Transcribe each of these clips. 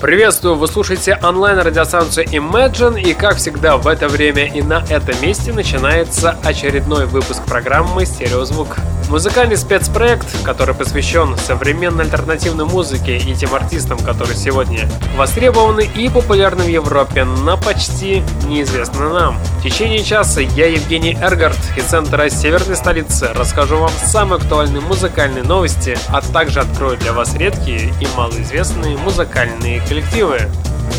Приветствую, вы слушаете онлайн-радиостанцию Imagine, и как всегда в это время и на этом месте начинается очередной выпуск программы «Стереозвук». Музыкальный спецпроект, который посвящен современной альтернативной музыке и тем артистам, которые сегодня востребованы и популярны в Европе, но почти неизвестны нам. В течение часа я, Евгений Эргард, из центра северной столицы, расскажу вам самые актуальные музыкальные новости, а также открою для вас редкие и малоизвестные музыкальные коллективы.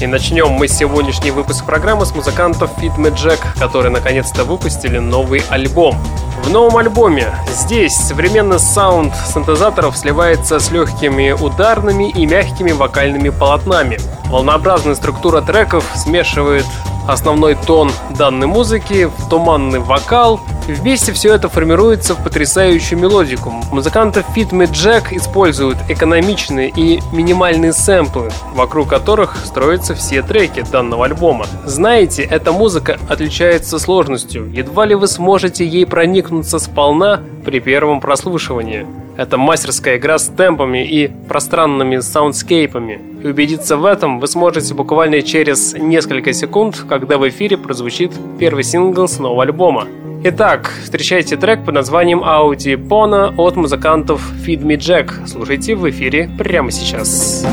И начнем мы сегодняшний выпуск программы с музыкантов Fit Me Jack, которые наконец-то выпустили новый альбом. В новом альбоме здесь современный саунд синтезаторов сливается с легкими ударными и мягкими вокальными полотнами. Волнообразная структура треков смешивает основной тон данной музыки туманный вокал. Вместе все это формируется в потрясающую мелодику. Музыканты Fit Me Jack используют экономичные и минимальные сэмплы, вокруг которых строятся все треки данного альбома. Знаете, эта музыка отличается сложностью. Едва ли вы сможете ей проникнуться сполна при первом прослушивании. Это мастерская игра с темпами и пространными soundscape ами. И убедиться в этом вы сможете буквально через несколько секунд, когда в эфире прозвучит первый сингл с нового альбома. Итак, встречайте трек под названием Audi Pona от музыкантов Feed Me Jack. Слушайте в эфире прямо сейчас.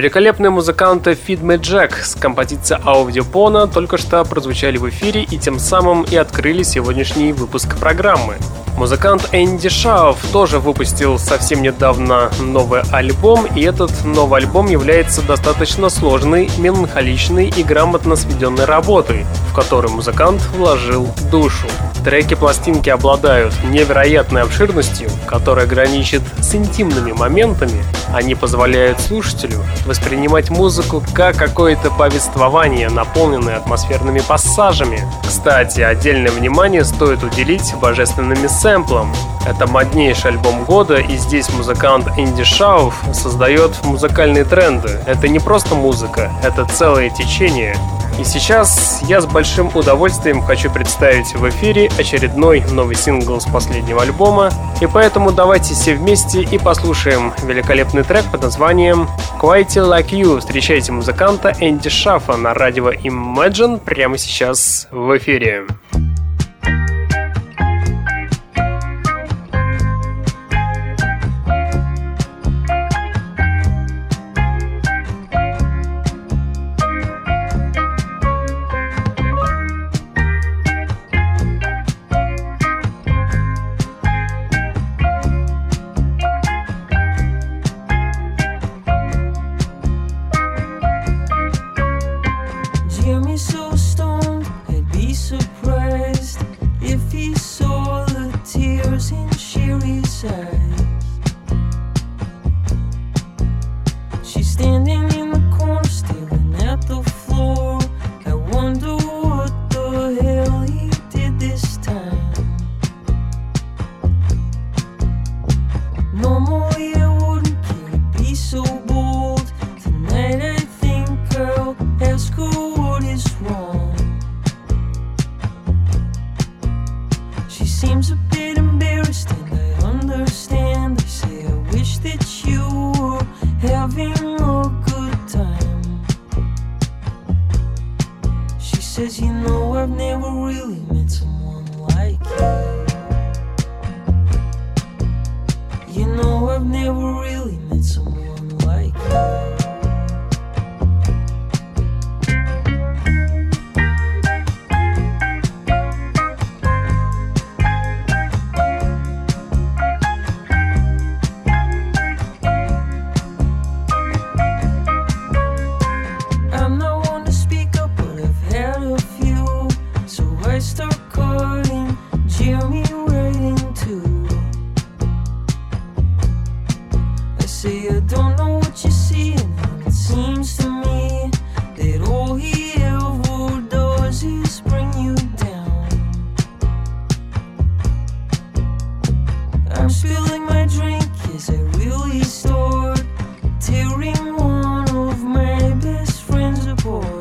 Великолепные музыканты Feed Me Jack с композицией Аудиопона только что прозвучали в эфире и тем самым и открыли сегодняшний выпуск программы. Музыкант Энди Шауф тоже выпустил совсем недавно новый альбом, и этот новый альбом является достаточно сложной, меланхоличной и грамотно сведенной работой, в которую музыкант вложил душу. Треки пластинки обладают невероятной обширностью, которая граничит с интимными моментами. Они позволяют слушателю воспринимать музыку как какое-то повествование, наполненное атмосферными пассажами. Кстати, отдельное внимание стоит уделить божественным сэмплам. Это моднейший альбом года, и здесь музыкант Инди Шауф создает музыкальные тренды. Это не просто музыка, это целое течение. И сейчас я с большим удовольствием хочу представить в эфире очередной новый сингл с последнего альбома. И поэтому давайте все вместе и послушаем великолепный трек под названием Quite Like You. Встречайте музыканта Энди Шафа на радио Imagine прямо сейчас в эфире. spilling my drink is a tearing one of my best friends apart.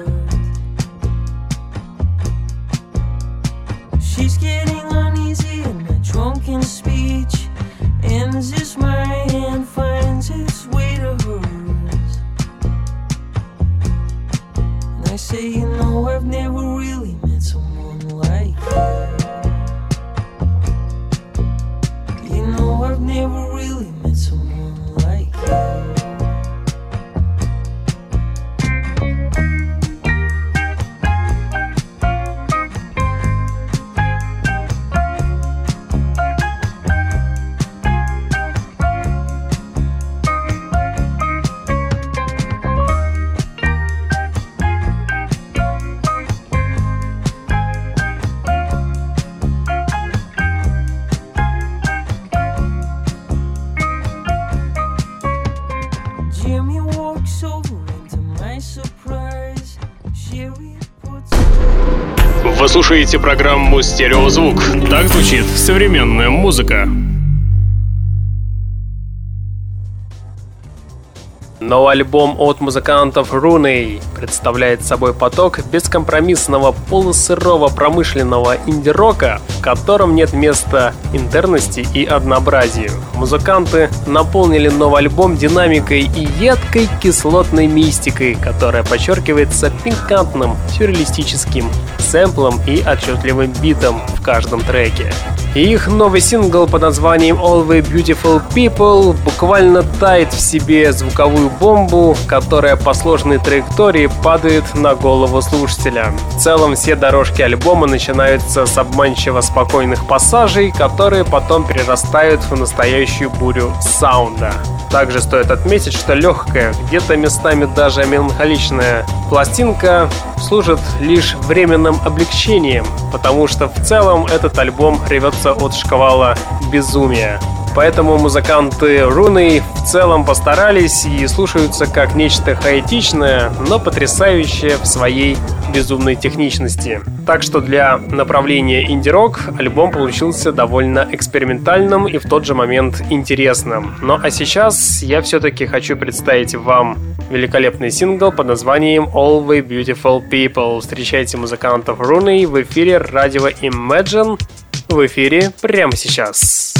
Слушаете программу «Стереозвук». Так звучит современная музыка. Новый альбом от музыкантов Руней представляет собой поток бескомпромиссного полусырого промышленного инди-рока, в котором нет места интерности и однообразию. Музыканты наполнили новый альбом динамикой и едкой кислотной мистикой, которая подчеркивается пикантным, сюрреалистическим сэмплом и отчетливым битом в каждом треке. И их новый сингл под названием All the Beautiful People буквально тает в себе звуковую бомбу, которая по сложной траектории падает на голову слушателя. В целом все дорожки альбома начинаются с обманчиво спокойных пассажей, которые потом перерастают в настоящую бурю саунда. Также стоит отметить, что легкая, где-то местами даже меланхоличная пластинка служит лишь временным облегчением, потому что в целом этот альбом ревется от шквала безумия. Поэтому музыканты Руны в целом постарались и слушаются как нечто хаотичное, но потрясающее в своей безумной техничности. Так что для направления инди-рок альбом получился довольно экспериментальным и в тот же момент интересным. Ну а сейчас я все-таки хочу представить вам великолепный сингл под названием All the Beautiful People. Встречайте музыкантов Руны в эфире радио Imagine в эфире прямо сейчас.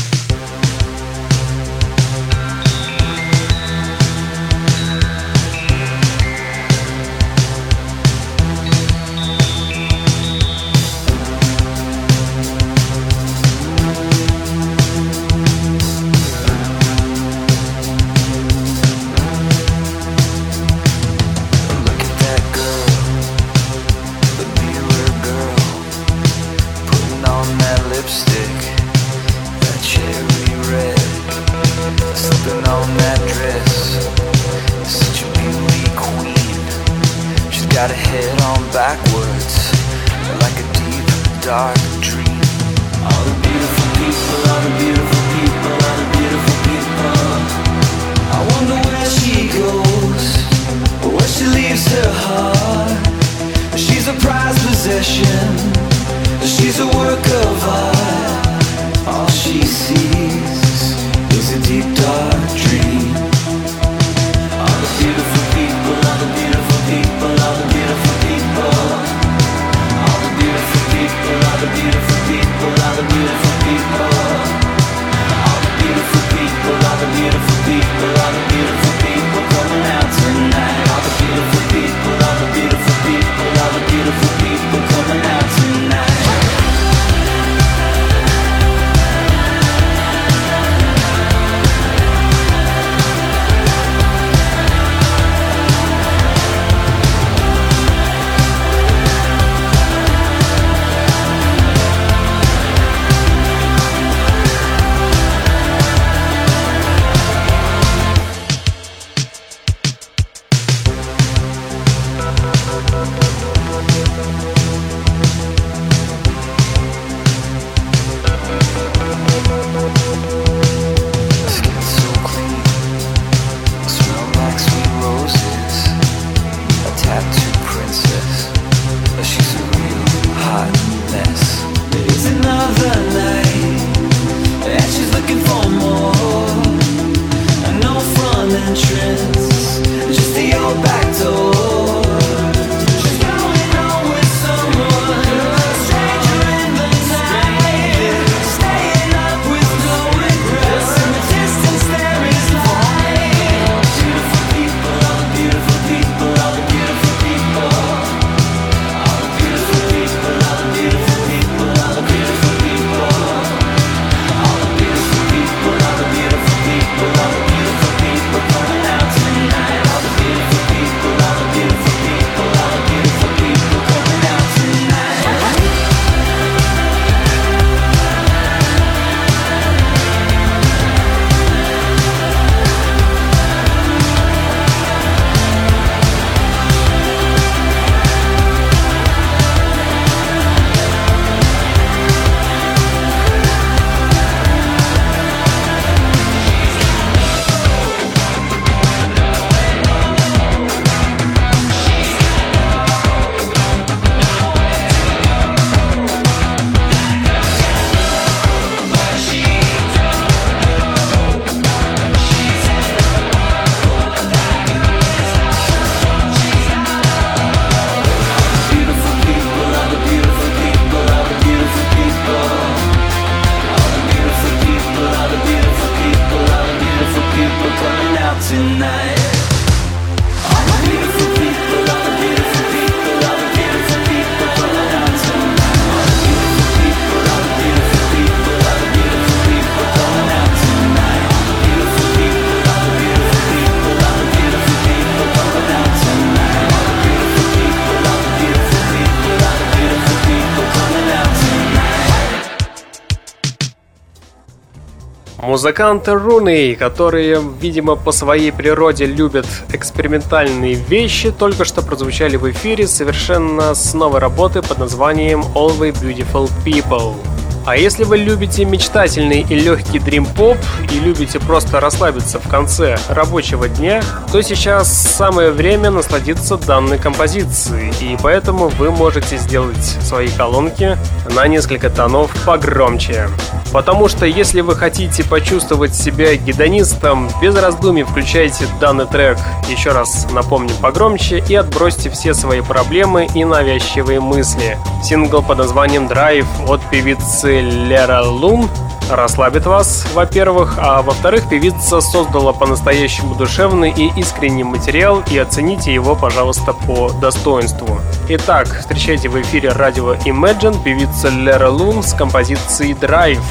Музыканты Руны, которые, видимо, по своей природе любят экспериментальные вещи, только что прозвучали в эфире совершенно с новой работы под названием Always Beautiful People. А если вы любите мечтательный и легкий дрим-поп и любите просто расслабиться в конце рабочего дня, то сейчас самое время насладиться данной композицией, и поэтому вы можете сделать свои колонки на несколько тонов погромче. Потому что если вы хотите почувствовать себя гедонистом, без раздумий включайте данный трек, еще раз напомню погромче, и отбросьте все свои проблемы и навязчивые мысли. Сингл под названием Drive от певицы Лера Лун расслабит вас, во-первых, а во-вторых, певица создала по-настоящему душевный и искренний материал, и оцените его, пожалуйста, по достоинству. Итак, встречайте в эфире радио Imagine певица Лера Лун с композицией Drive.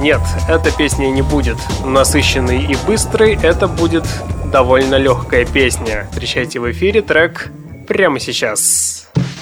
Нет, эта песня не будет насыщенной и быстрой, это будет довольно легкая песня. Встречайте в эфире трек прямо сейчас. say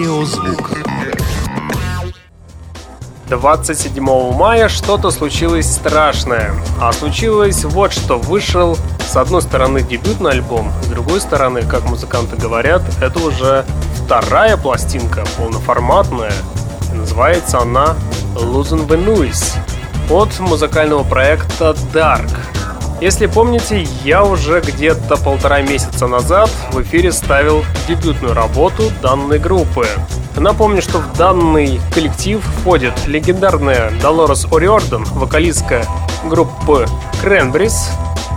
Стереозвук. 27 мая что-то случилось страшное. А случилось вот что. Вышел, с одной стороны, дебютный альбом, с другой стороны, как музыканты говорят, это уже вторая пластинка, полноформатная. Называется она Losing the Noise от музыкального проекта Dark. Если помните, я уже где-то полтора месяца назад в эфире ставил дебютную работу данной группы. Напомню, что в данный коллектив входит легендарная Долорес Ориорден, вокалистка группы Cranberries.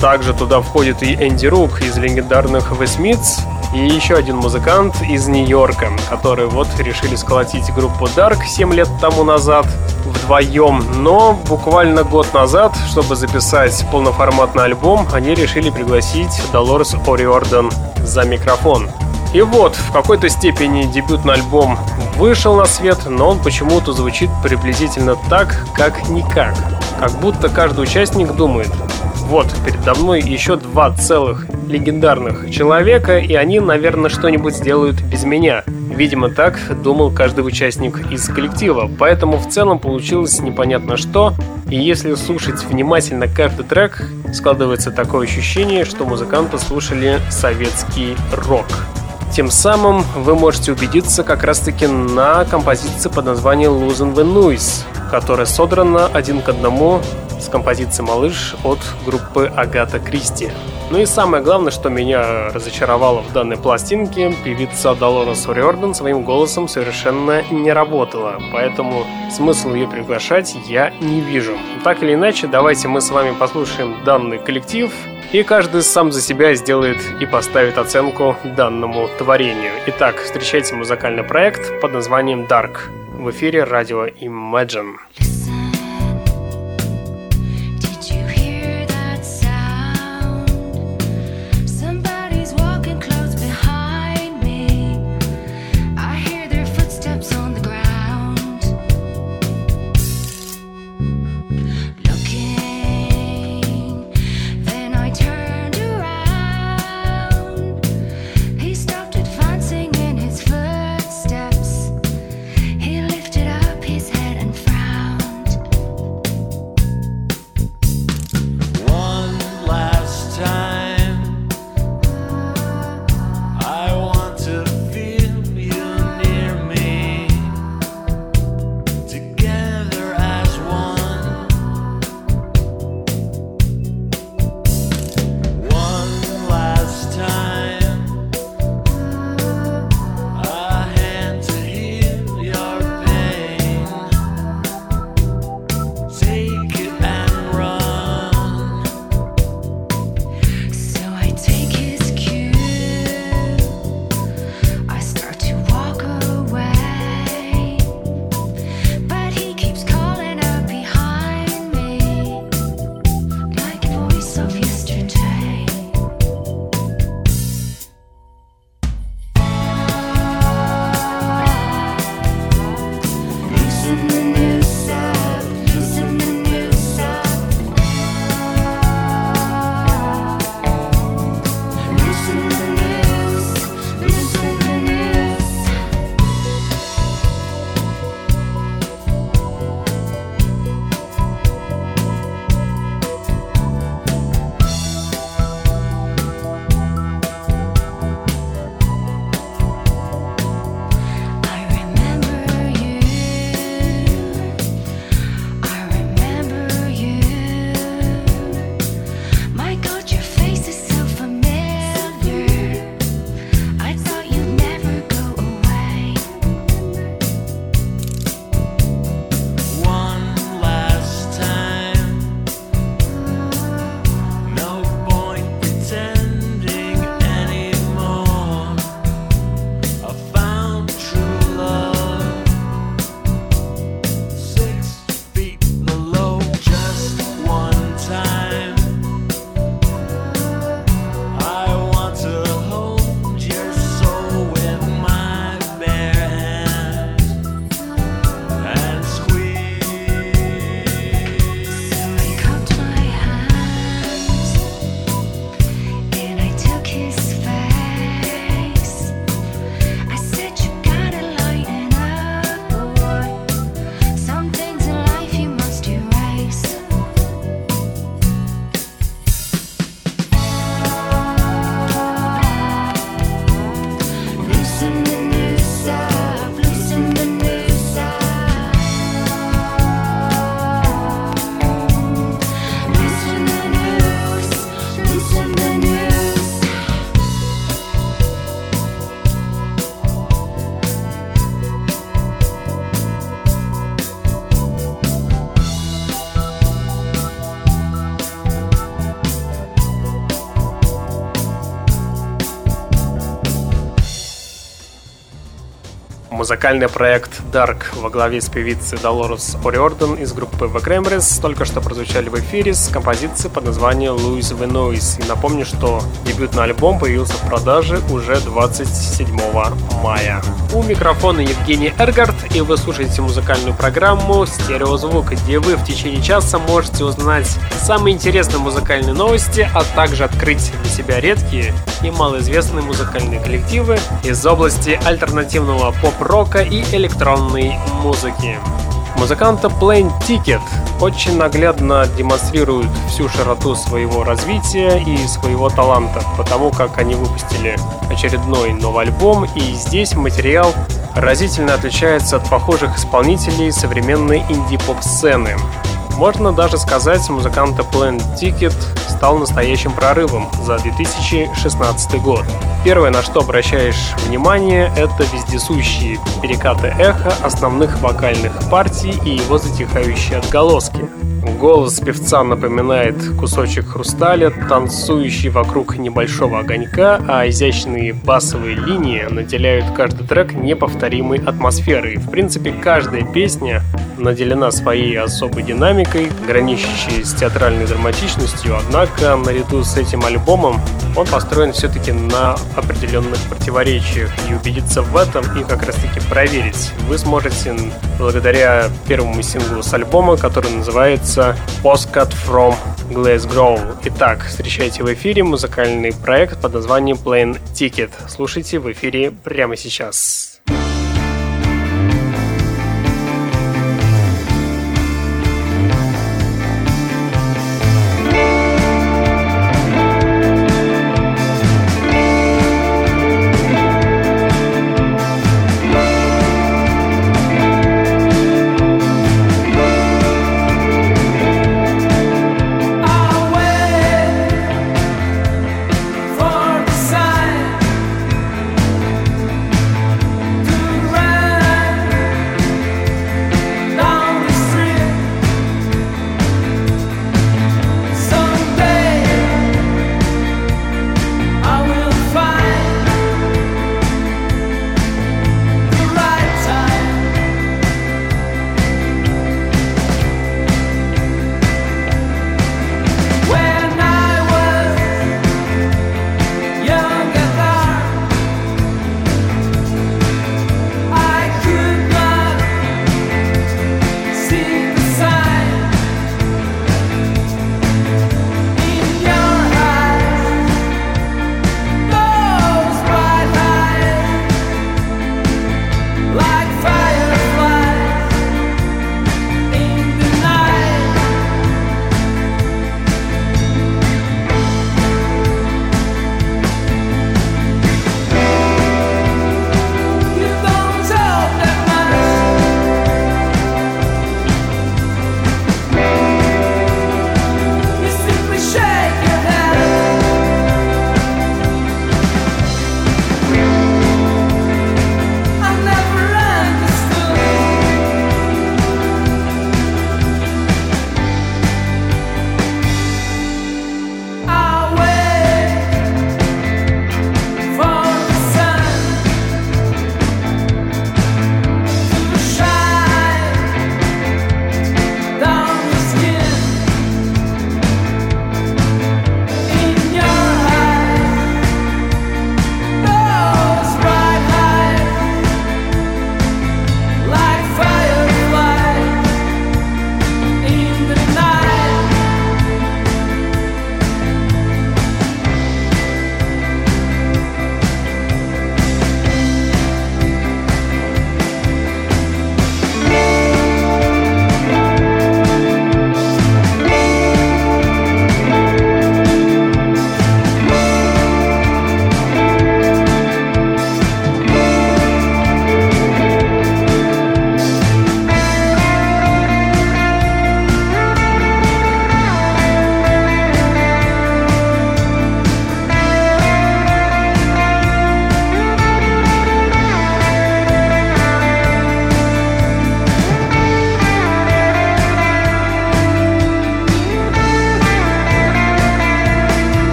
Также туда входит и Энди Рук из легендарных Smiths, и еще один музыкант из Нью-Йорка, которые вот решили сколотить группу Dark 7 лет тому назад вдвоем, но буквально год назад, чтобы записать полноформатный альбом, они решили пригласить Долорес О'Риордан за микрофон. И вот, в какой-то степени дебютный альбом вышел на свет, но он почему-то звучит приблизительно так, как никак. Как будто каждый участник думает, вот, передо мной еще два целых легендарных человека, и они, наверное, что-нибудь сделают без меня. Видимо, так думал каждый участник из коллектива, поэтому в целом получилось непонятно что, и если слушать внимательно каждый трек, складывается такое ощущение, что музыканты слушали советский рок. Тем самым вы можете убедиться как раз-таки на композиции под названием Losing the Noise, которая содрана один к одному с композицией «Малыш» от группы Агата Кристи. Ну и самое главное, что меня разочаровало в данной пластинке, певица Долорес О'Риордан своим голосом совершенно не работала, поэтому смысл ее приглашать я не вижу. Так или иначе, давайте мы с вами послушаем данный коллектив, и каждый сам за себя сделает и поставит оценку данному творению. Итак, встречайте музыкальный проект под названием Dark в эфире радио Imagine. Музыкальный проект Dark во главе с певицей Долорес Ориорден из группы The Cranberries только что прозвучали в эфире с композицией под названием Louis the Noise. И напомню, что дебютный альбом появился в продаже уже 27 мая. У микрофона Евгений Эргард, и вы слушаете музыкальную программу «Стереозвук», где вы в течение часа можете узнать самые интересные музыкальные новости, а также открыть для себя редкие и малоизвестные музыкальные коллективы из области альтернативного поп-рока и электронной музыки. Музыканты Plain Ticket очень наглядно демонстрируют всю широту своего развития и своего таланта, потому как они выпустили очередной новый альбом, и здесь материал разительно отличается от похожих исполнителей современной инди-поп-сцены. Можно даже сказать, музыканта Plain Ticket стал настоящим прорывом за 2016 год. Первое, на что обращаешь внимание, это вездесущие перекаты эха основных вокальных партий и его затихающие отголоски. Голос певца напоминает кусочек хрусталя, танцующий вокруг небольшого огонька, а изящные басовые линии наделяют каждый трек неповторимой атмосферой. В принципе, каждая песня наделена своей особой динамикой, граничащей с театральной драматичностью, однако наряду с этим альбомом он построен все-таки на определенных противоречиях. И убедиться в этом и как раз таки проверить вы сможете благодаря первому синглу с альбома, который называется Postcard from Glasgow. Итак, встречайте в эфире музыкальный проект под названием Plain Ticket. Слушайте в эфире прямо сейчас.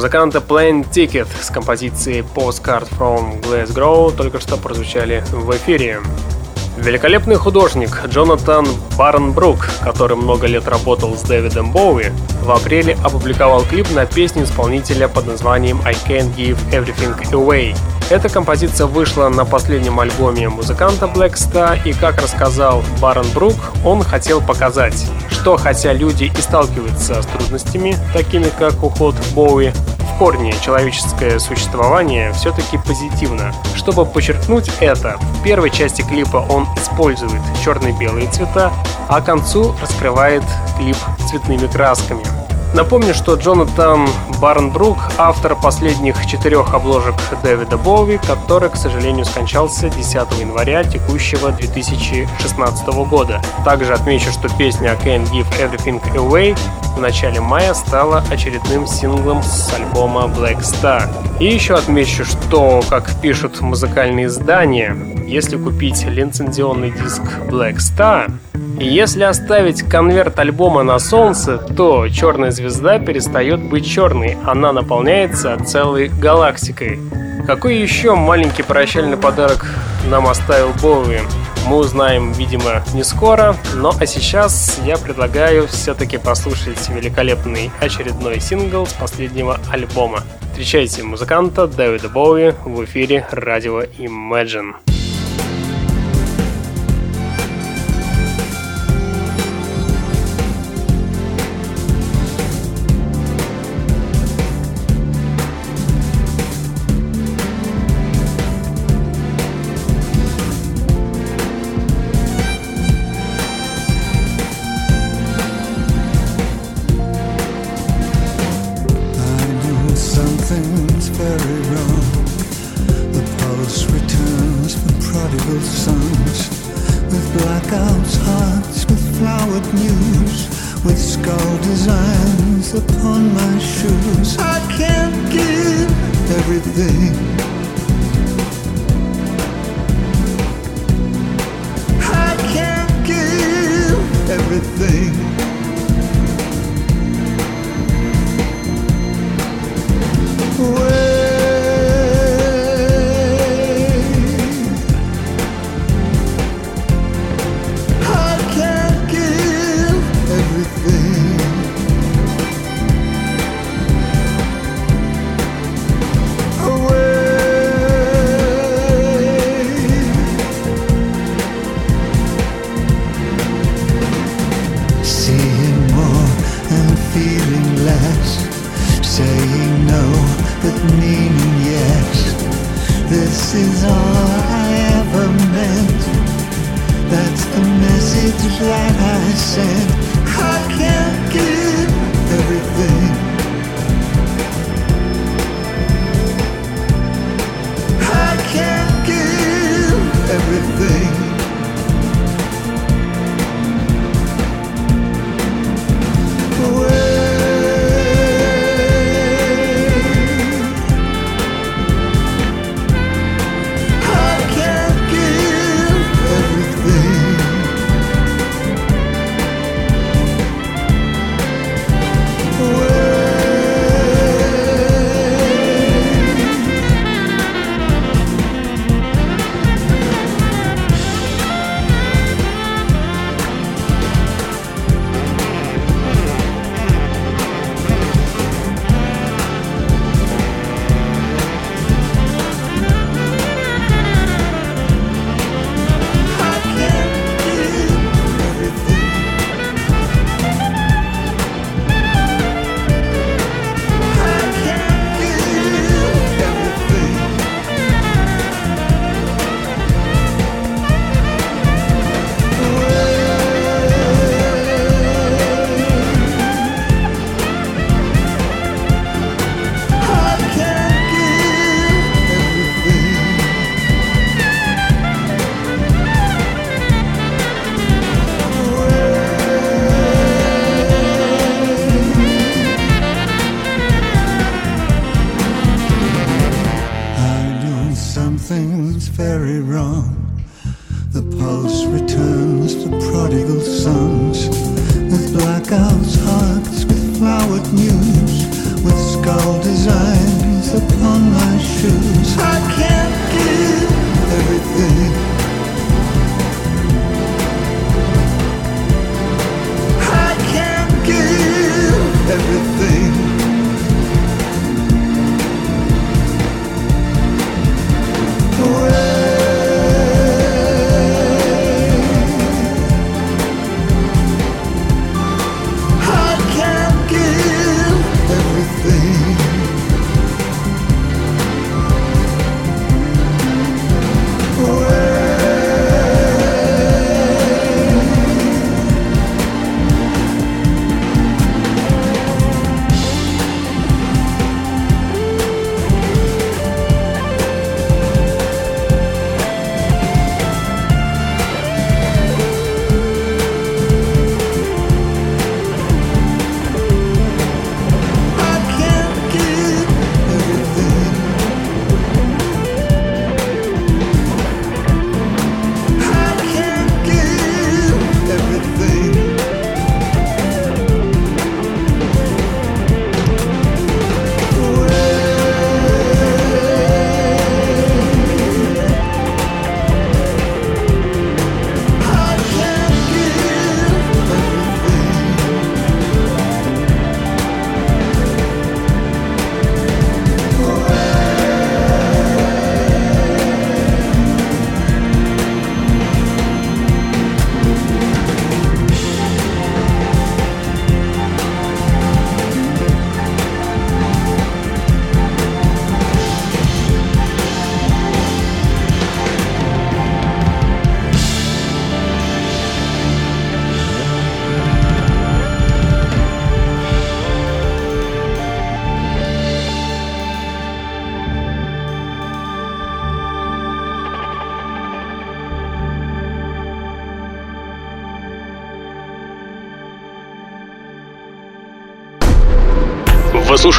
Музыканта Plain Ticket с композицией Postcard from Glasgow только что прозвучали в эфире. Великолепный художник Джонатан Барнбрук, который много лет работал с Дэвидом Боуи, в апреле опубликовал клип на песню исполнителя под названием «I Can't Give Everything Away». Эта композиция вышла на последнем альбоме музыканта Star, и, как рассказал Барон Брук, он хотел показать, что хотя люди и сталкиваются с трудностями, такими как уход Боуи, в корне человеческое существование все-таки позитивно. Чтобы подчеркнуть это, в первой части клипа он использует черно-белые цвета, а к концу раскрывает клип цветными красками. Напомню, что Джонатан Барнбрук — автор последних четырех обложек Дэвида Боуи, который, к сожалению, скончался 10 января текущего 2016 года. Также отмечу, что песня «Can't Give Everything Away» в начале мая стала очередным синглом с альбома Black Star. И еще отмечу, что, как пишут музыкальные издания, если купить лицензионный диск Black Star, если оставить конверт альбома на солнце, то черная звезда перестает быть черной, она наполняется целой галактикой. Какой еще маленький прощальный подарок нам оставил Боуи? Мы узнаем, видимо, не скоро, но а сейчас я предлагаю все-таки послушать великолепный очередной сингл с последнего альбома. Встречайте музыканта Дэвида Боуи в эфире радио Imagine. away.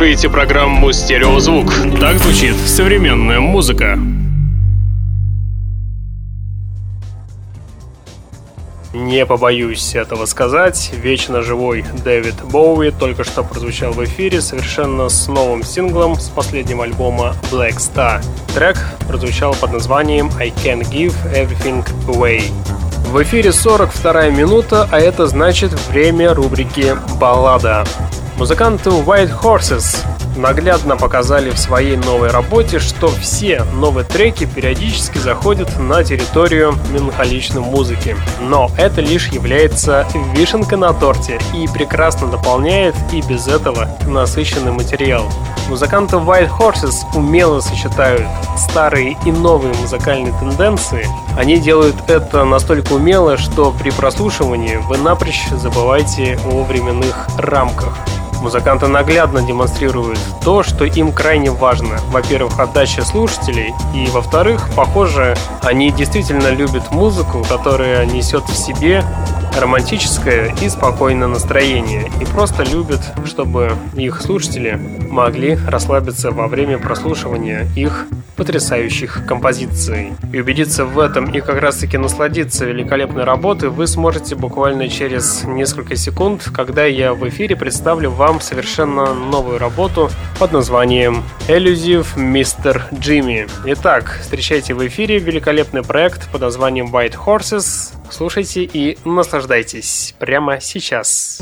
Слушаете программу «Стереозвук». Так звучит современная музыка. Не побоюсь этого сказать, вечно живой Дэвид Боуи только что прозвучал в эфире совершенно с новым синглом с последнего альбома Black Star. Трек прозвучал под названием I Can't Give Everything Away. В эфире 42 минута, а это значит время рубрики «Баллада». Музыканты White Horses наглядно показали в своей новой работе, что все новые треки периодически заходят на территорию меланхоличной музыки. Но это лишь является вишенкой на торте и прекрасно дополняет и без этого насыщенный материал. Музыканты White Horses умело сочетают старые и новые музыкальные тенденции. Они делают это настолько умело, что при прослушивании вы напрочь забываете о временных рамках. Музыканты наглядно демонстрируют то, что им крайне важно. Во-первых, отдача слушателей, и во-вторых, похоже, они действительно любят музыку, которая несет в себе романтическое и спокойное настроение и просто любят, чтобы их слушатели могли расслабиться во время прослушивания их потрясающих композиций. И убедиться в этом и как раз таки насладиться великолепной работой вы сможете буквально через несколько секунд, когда я в эфире представлю вам совершенно новую работу под названием Elusive Mr. Jimmy. Итак, встречайте в эфире великолепный проект под названием White Horses. Слушайте и наслаждайтесь прямо сейчас.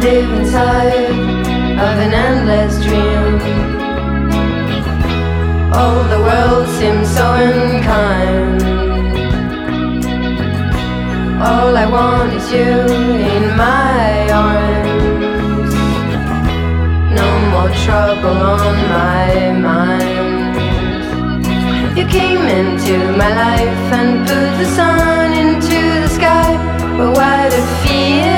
live inside of an endless dream. All the world seems so unkind. All I want is you in my trouble on my mind. You came into my life and put the sun into the sky. But what a feeling!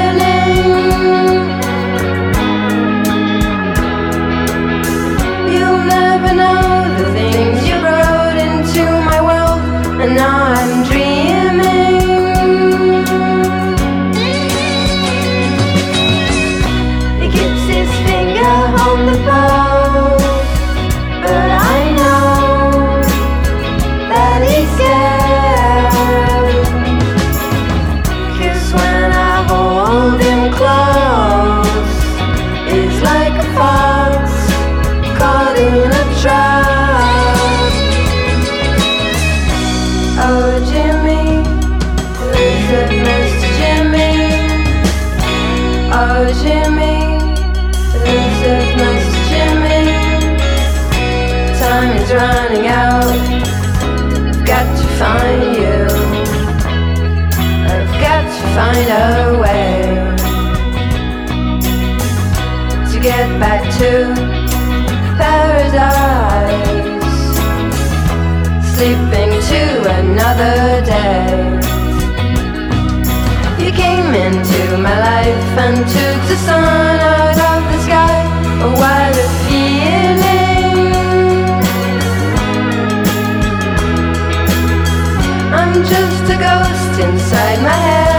inside my head.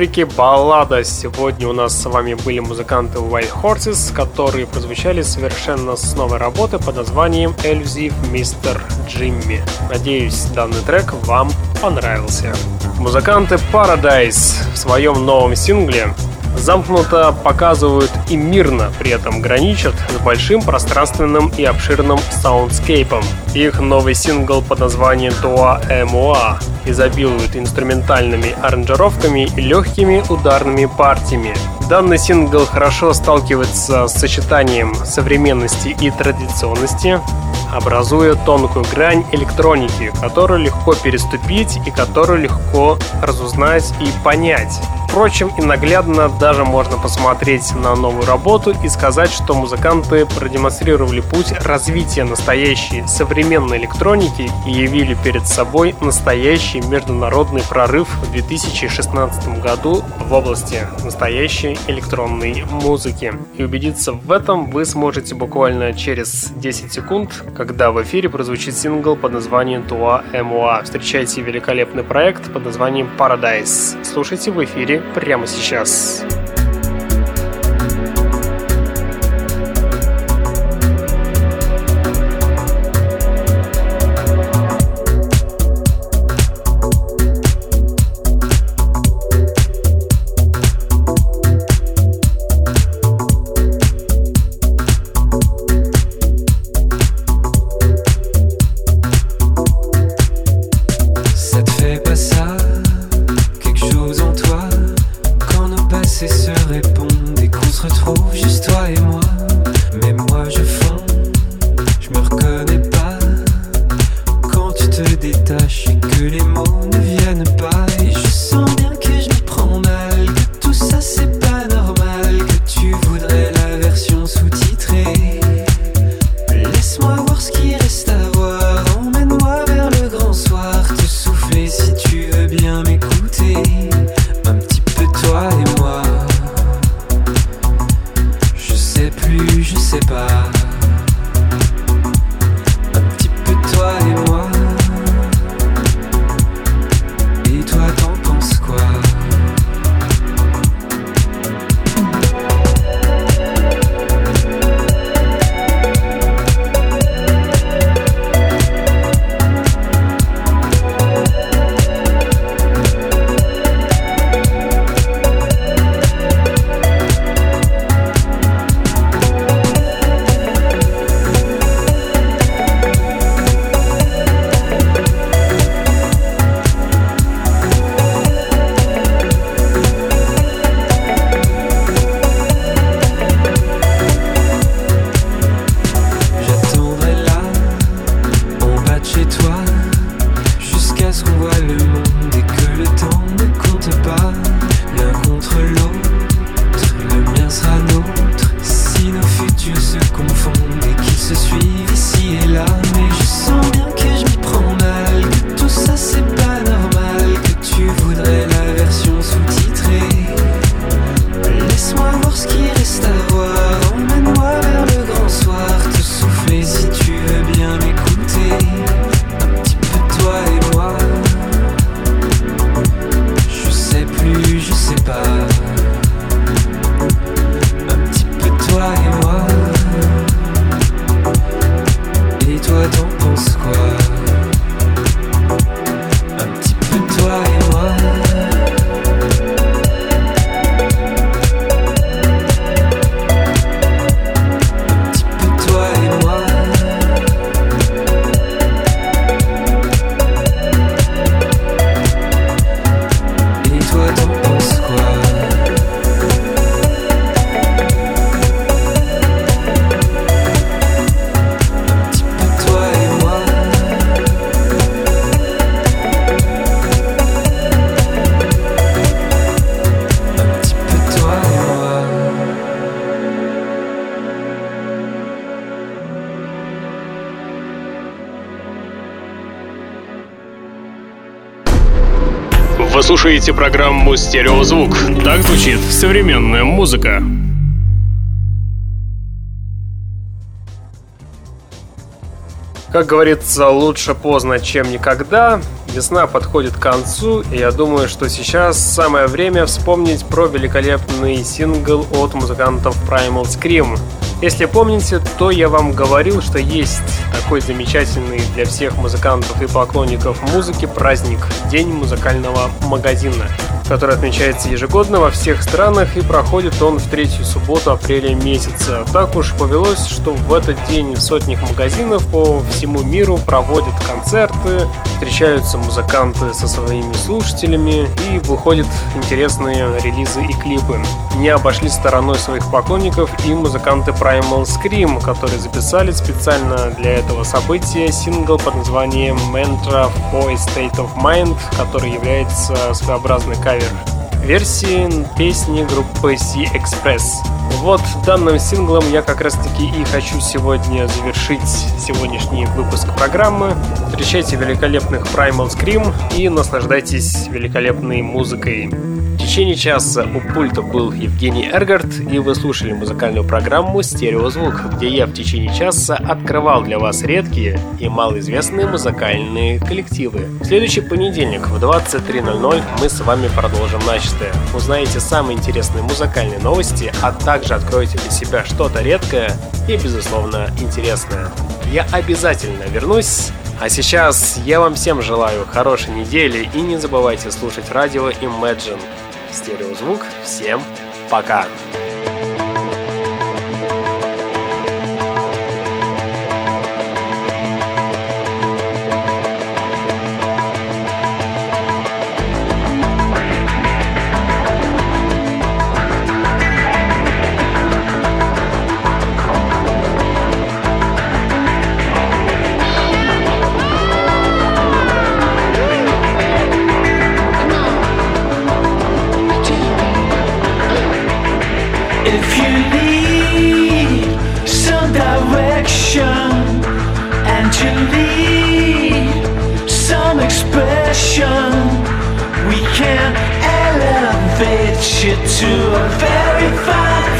рубрике «Баллада». Сегодня у нас с вами были музыканты White Horses, которые прозвучали совершенно с новой работы под названием «Эльзив Мистер Джимми». Надеюсь, данный трек вам понравился. Музыканты Paradise в своем новом сингле замкнуто показывают и мирно при этом граничат с большим пространственным и обширным саундскейпом. Их новый сингл под названием "Toa Moa" изобилует инструментальными аранжировками и легкими ударными партиями. Данный сингл хорошо сталкивается с сочетанием современности и традиционности, образуя тонкую грань электроники, которую легко переступить и которую легко разузнать и понять. Впрочем, и наглядно даже можно посмотреть на новую работу и сказать, что музыканты продемонстрировали путь развития настоящей современной электроники и явили перед собой настоящий международный прорыв в 2016 году в области настоящей электронной музыки. И убедиться в этом вы сможете буквально через 10 секунд, когда в эфире прозвучит сингл под названием Туа Эмуа. Встречайте великолепный проект под названием Paradise. Слушайте в эфире прямо сейчас. Слушаете программу «Стереозвук». Так звучит современная музыка. Как говорится, лучше поздно, чем никогда. Весна подходит к концу, и я думаю, что сейчас самое время вспомнить про великолепный сингл от музыкантов Primal Scream. Если помните, то я вам говорил, что есть такой замечательный для всех музыкантов и поклонников музыки праздник – День музыкального магазина который отмечается ежегодно во всех странах и проходит он в третью субботу апреля месяца. Так уж повелось, что в этот день в сотнях магазинов по всему миру проводят концерты, встречаются музыканты со своими слушателями и выходят интересные релизы и клипы. Не обошли стороной своих поклонников и музыканты Primal Scream, которые записали специально для этого события сингл под названием Mantra for a State of Mind, который является своеобразной кавер кавер версии песни группы Sea Express. Вот данным синглом я как раз таки и хочу сегодня завершить сегодняшний выпуск программы. Встречайте великолепных Primal Scream и наслаждайтесь великолепной музыкой течение часа у пульта был Евгений Эргард, и вы слушали музыкальную программу «Стереозвук», где я в течение часа открывал для вас редкие и малоизвестные музыкальные коллективы. В следующий понедельник в 23.00 мы с вами продолжим начатое. Узнаете самые интересные музыкальные новости, а также откроете для себя что-то редкое и, безусловно, интересное. Я обязательно вернусь а сейчас я вам всем желаю хорошей недели и не забывайте слушать радио Imagine. Стереозвук. Всем пока! Imagine eventually some expression. We can elevate you to a very fine.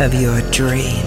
of your dreams.